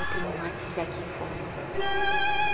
我给你妈取下衣服。